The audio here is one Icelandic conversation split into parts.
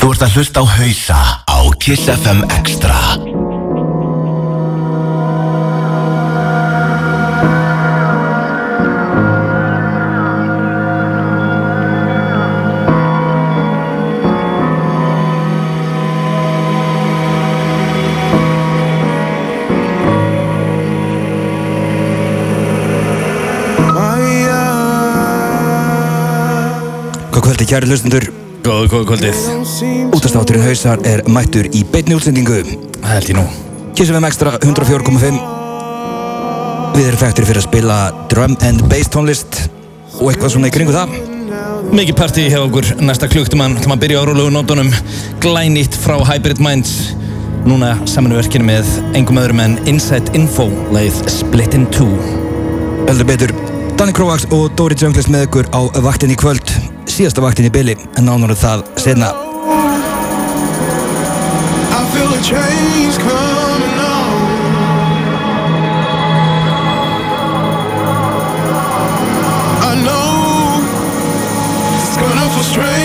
Þú ert að hlusta á hausa á Kiss FM Extra. Hvað kvöldi kæri hlustundur Góðu, góðu kvöldið. Útastátturinn hausar er mættur í beinni útsendingu. Það held ég nú. Kísum Extra 104.5 Við erum þekktir fyrir að spila drum and bass tónlist og eitthvað svona í kringu það. Mikið partí hjá okkur næsta klukktumann Það maður byrja á rólegu nótunum. Glænýtt frá Hybrid Minds. Núna saman við verkinu með engum öðrum en Inside Info leið Split in Two. Heldur betur Danny Krovax og Dóri Jungles með ykkur á vaktin í kvöld síðasta vaktin í byli en nánar um það senna I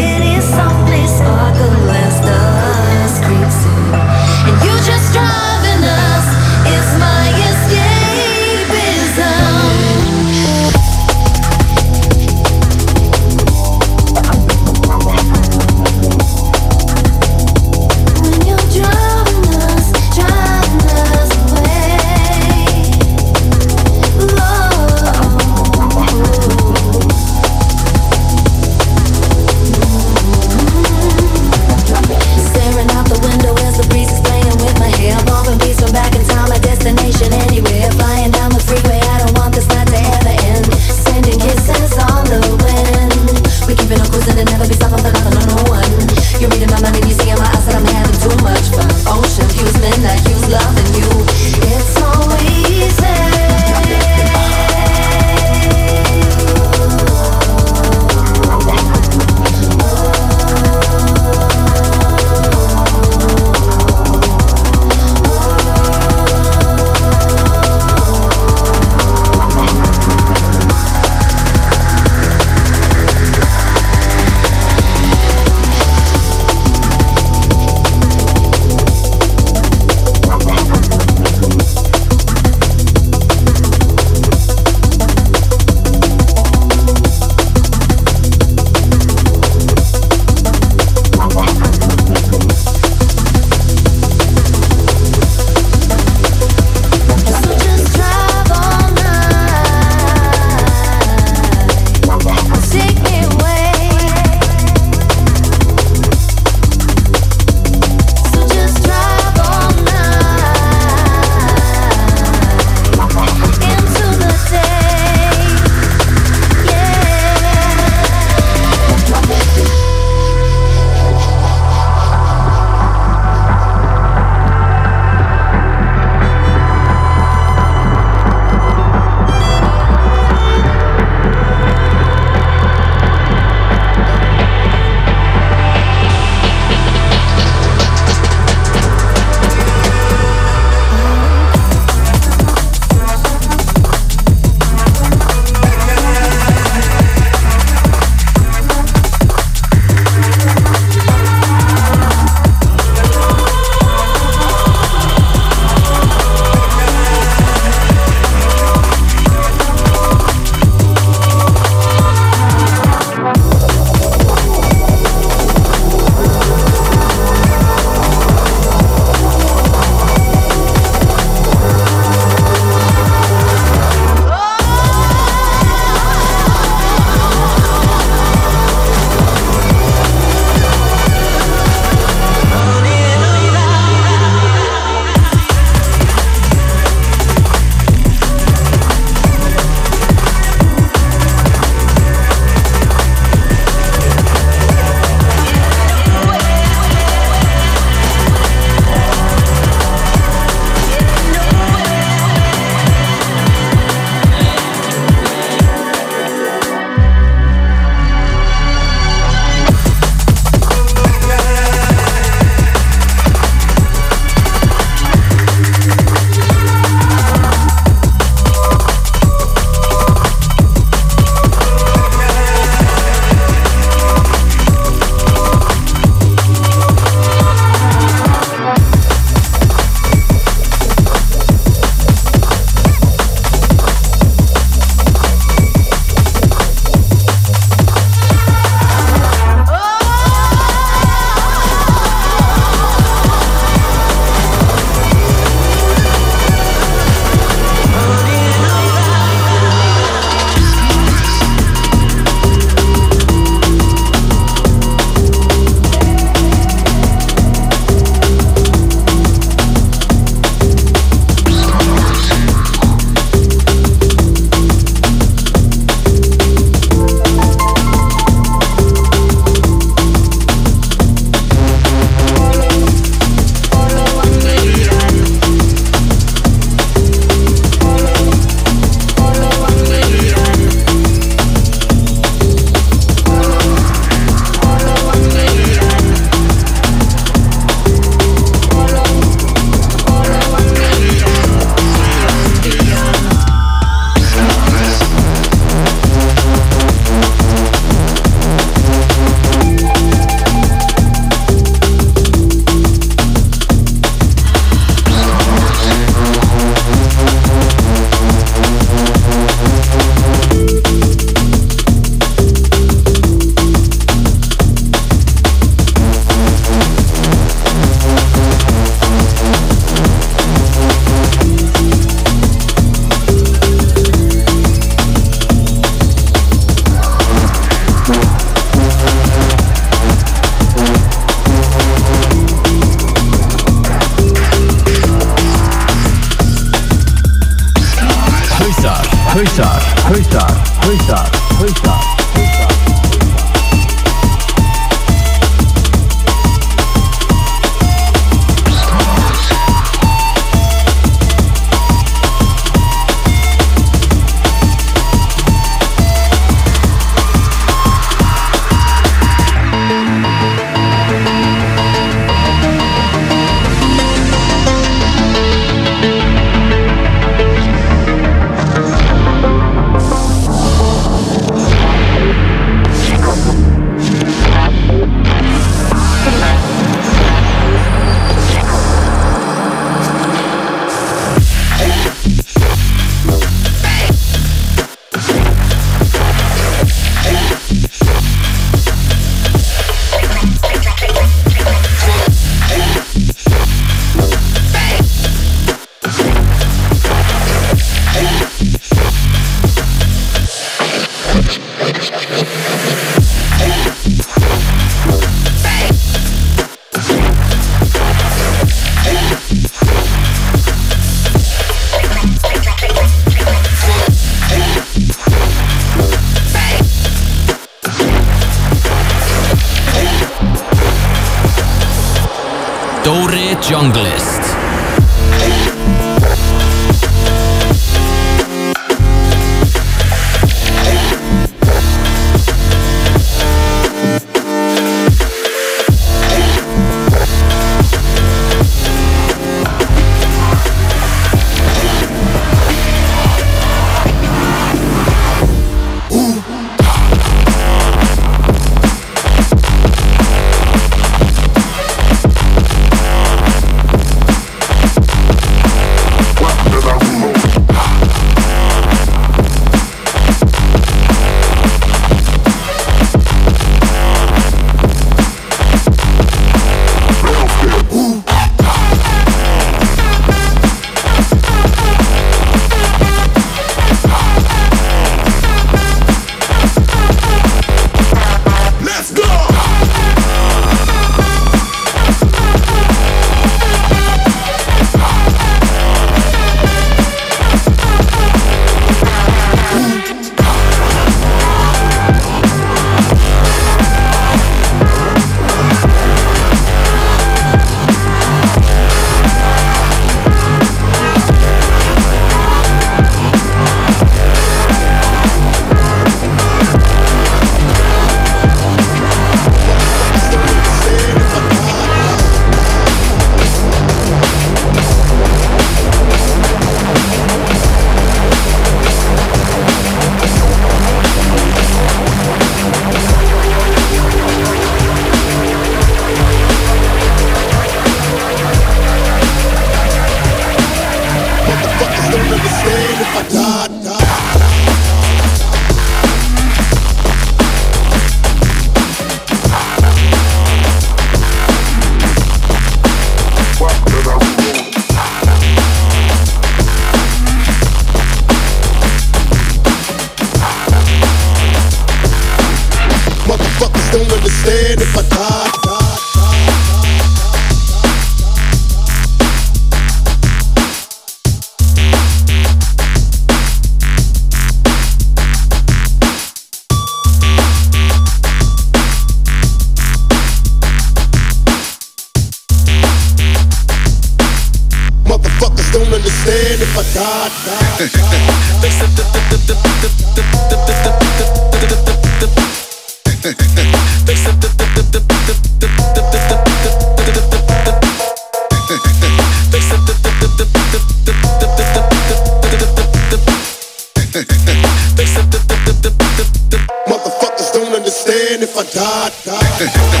Yeah.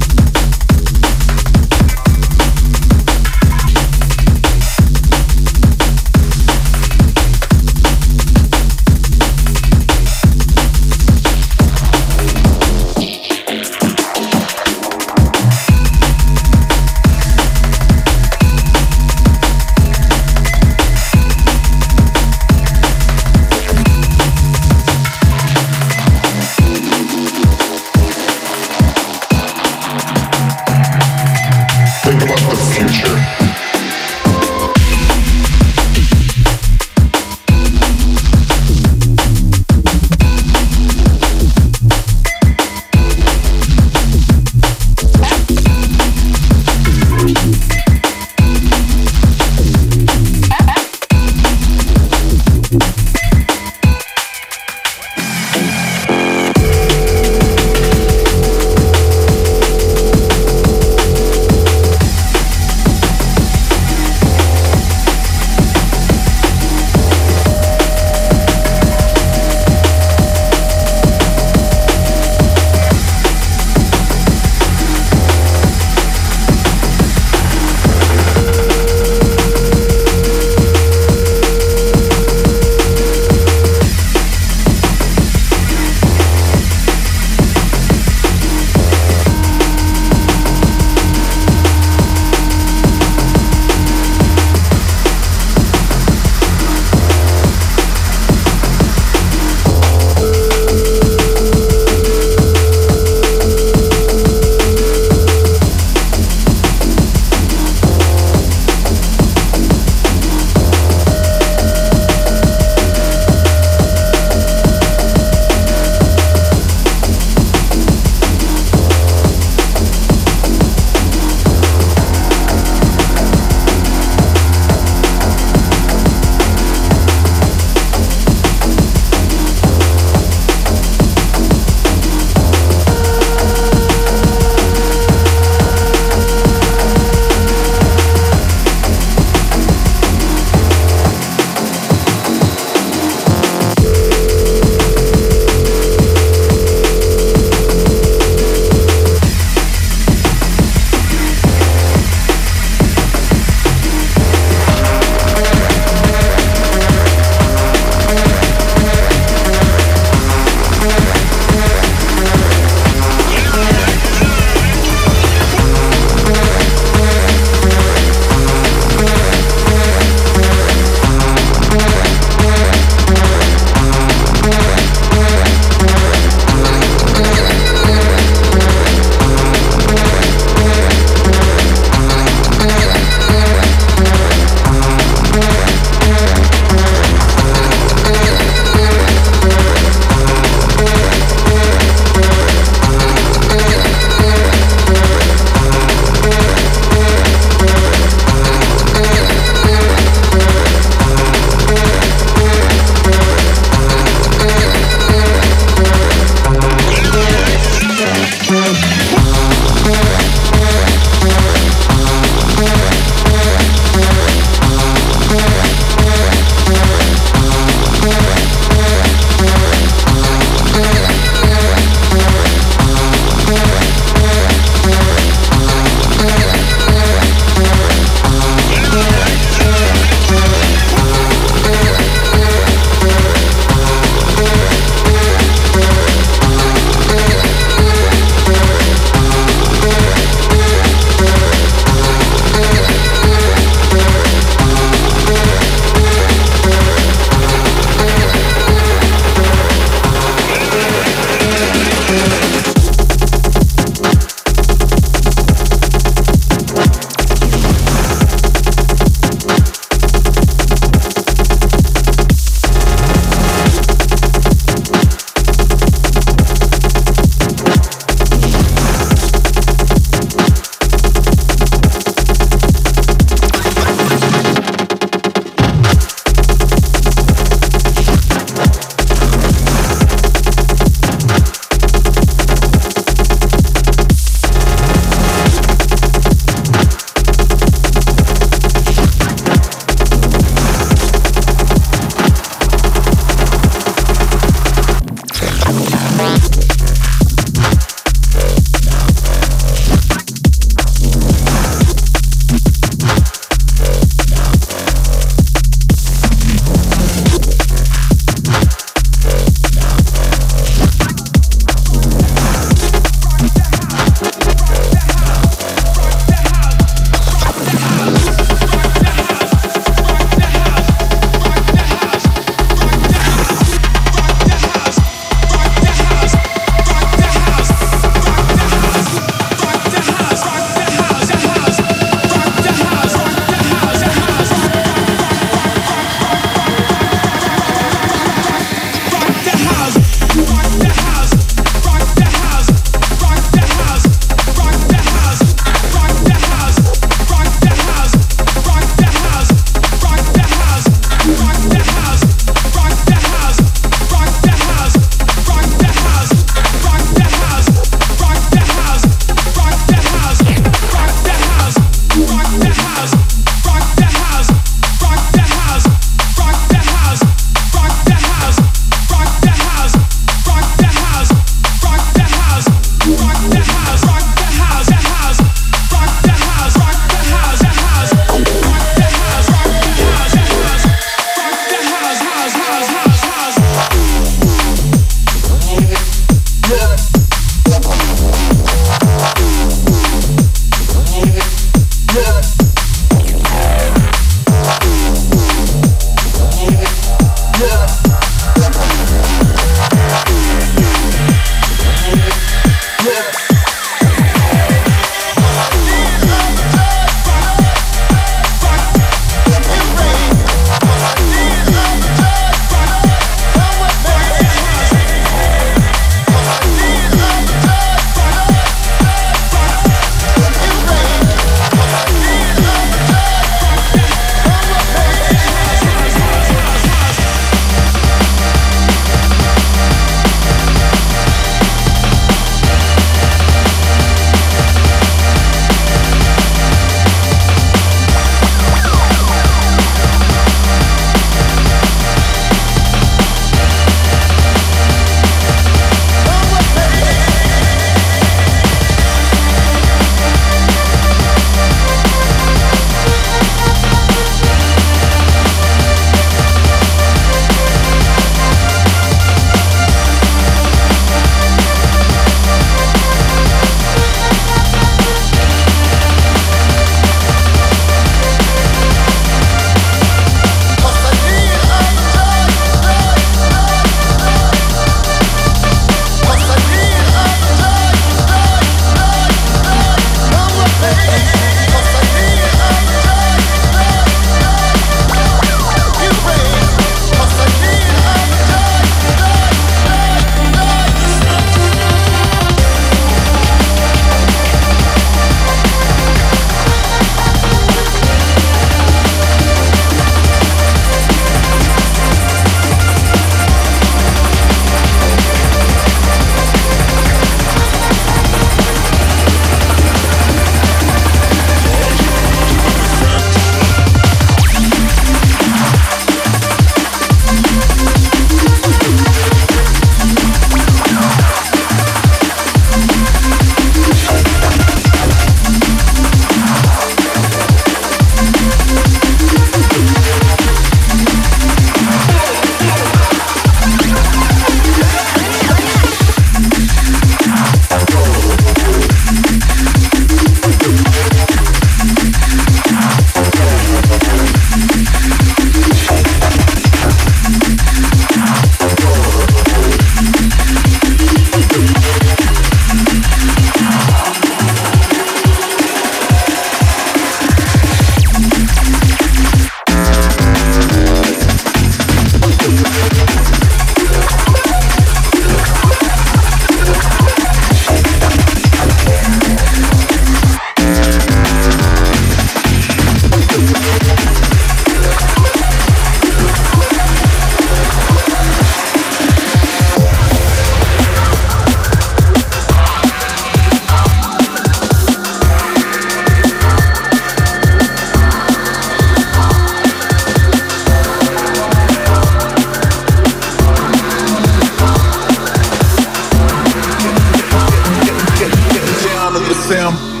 Them.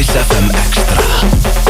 Kiss FM Extra.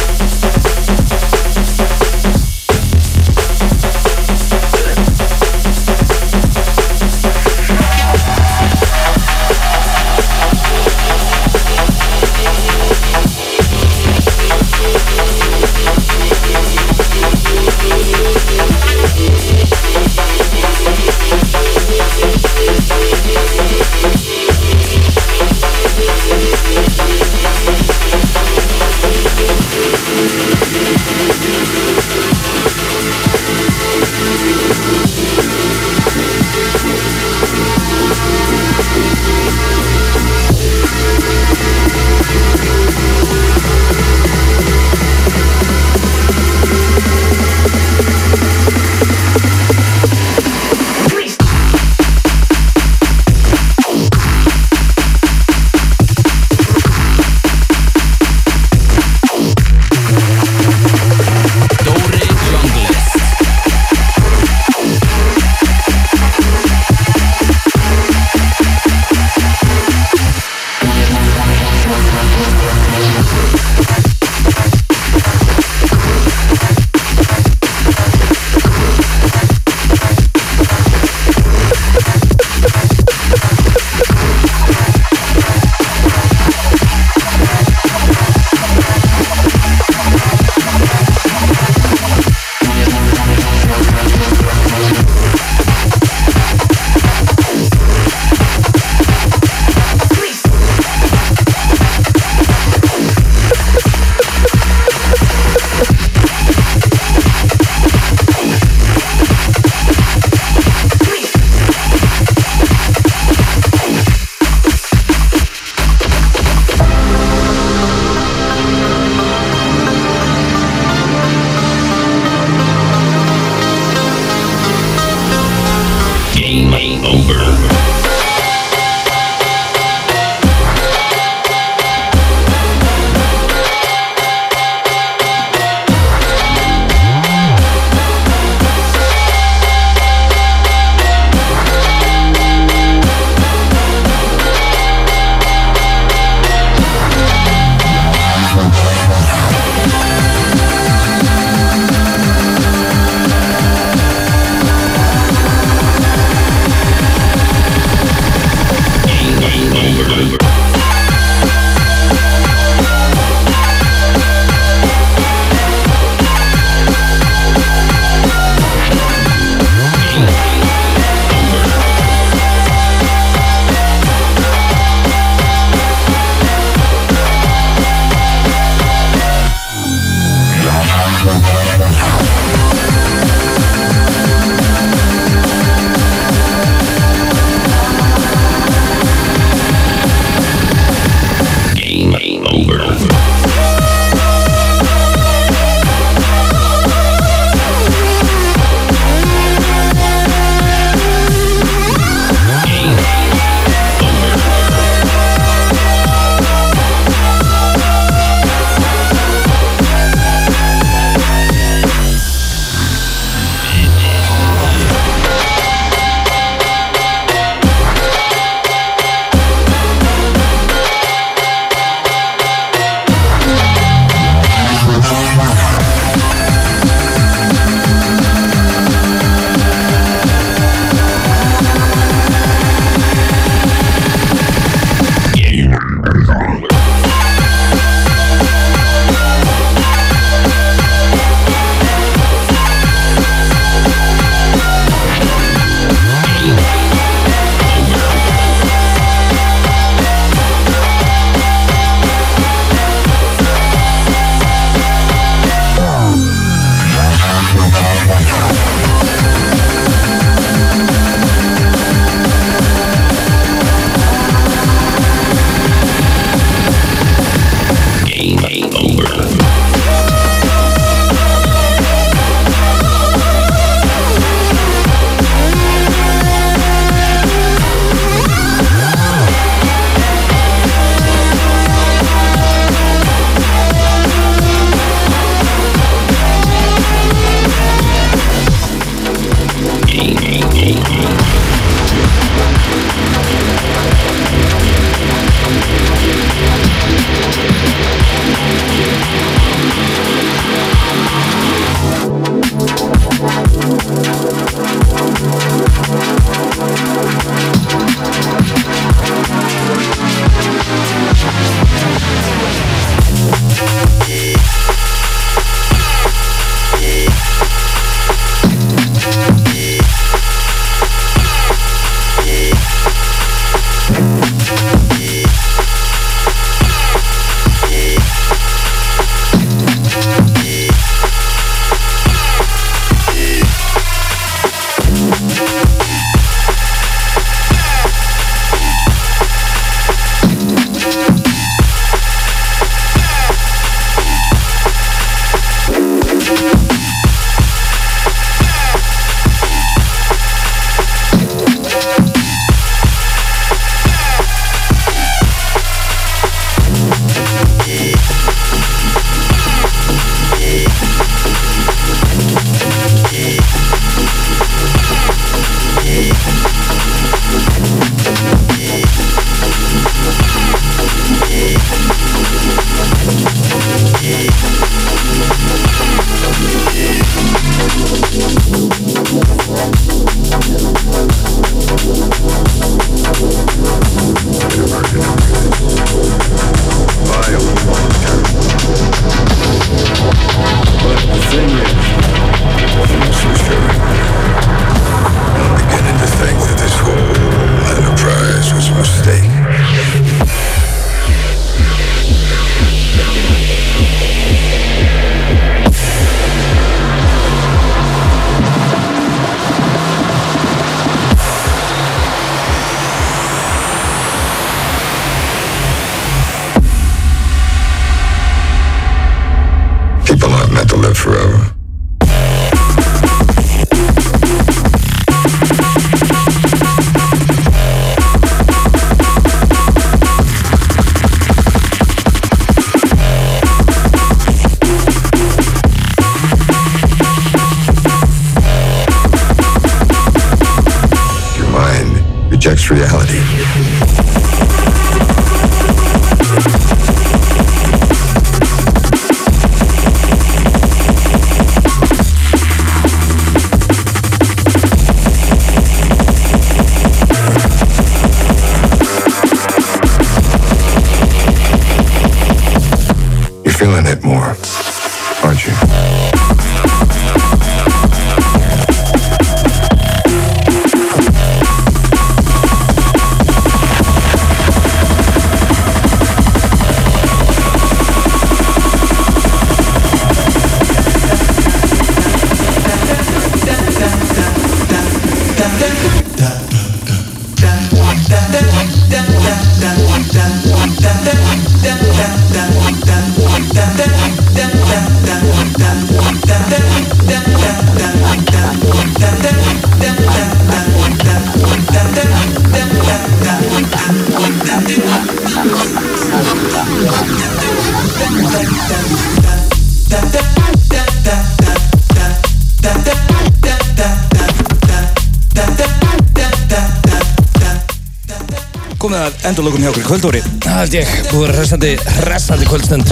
Endurlókum hjá okkur kvöldóri Það held ég, búið að hressandi, hressandi kvöldstund.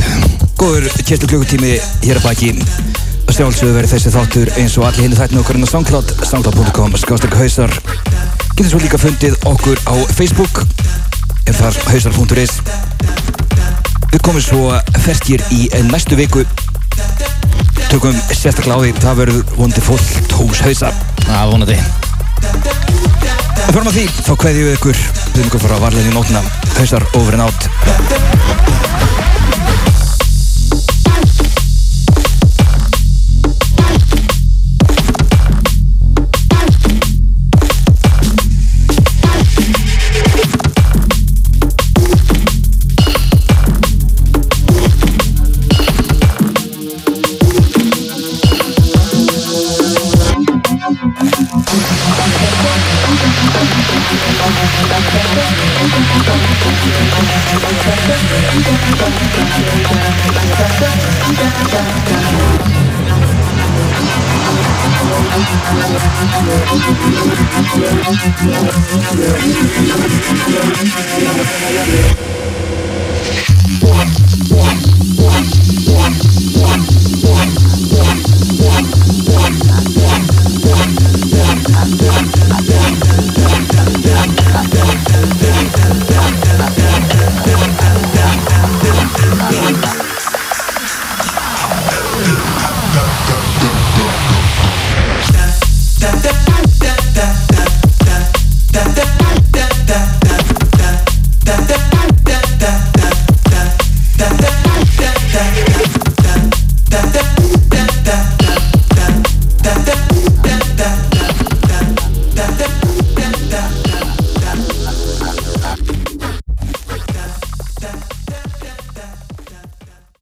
Góður kérstu klukkutími hér að baki. Að sjálfsögðu verið þessi þáttur eins og allir hinni þættinu okkur inn á SoundCloud soundcloud.com skástak hausar getur svo líka fundið okkur á Facebook er þar hausar.is Við komum svo ferskir í næstu viku. Tökum sérstaklega á því það verður vondi fullt hús hausa Það vonandi En fyrir að því, þá kveðjum við ykkur. Byrjum ykkur frá varlegin í nótuna Hausar over and out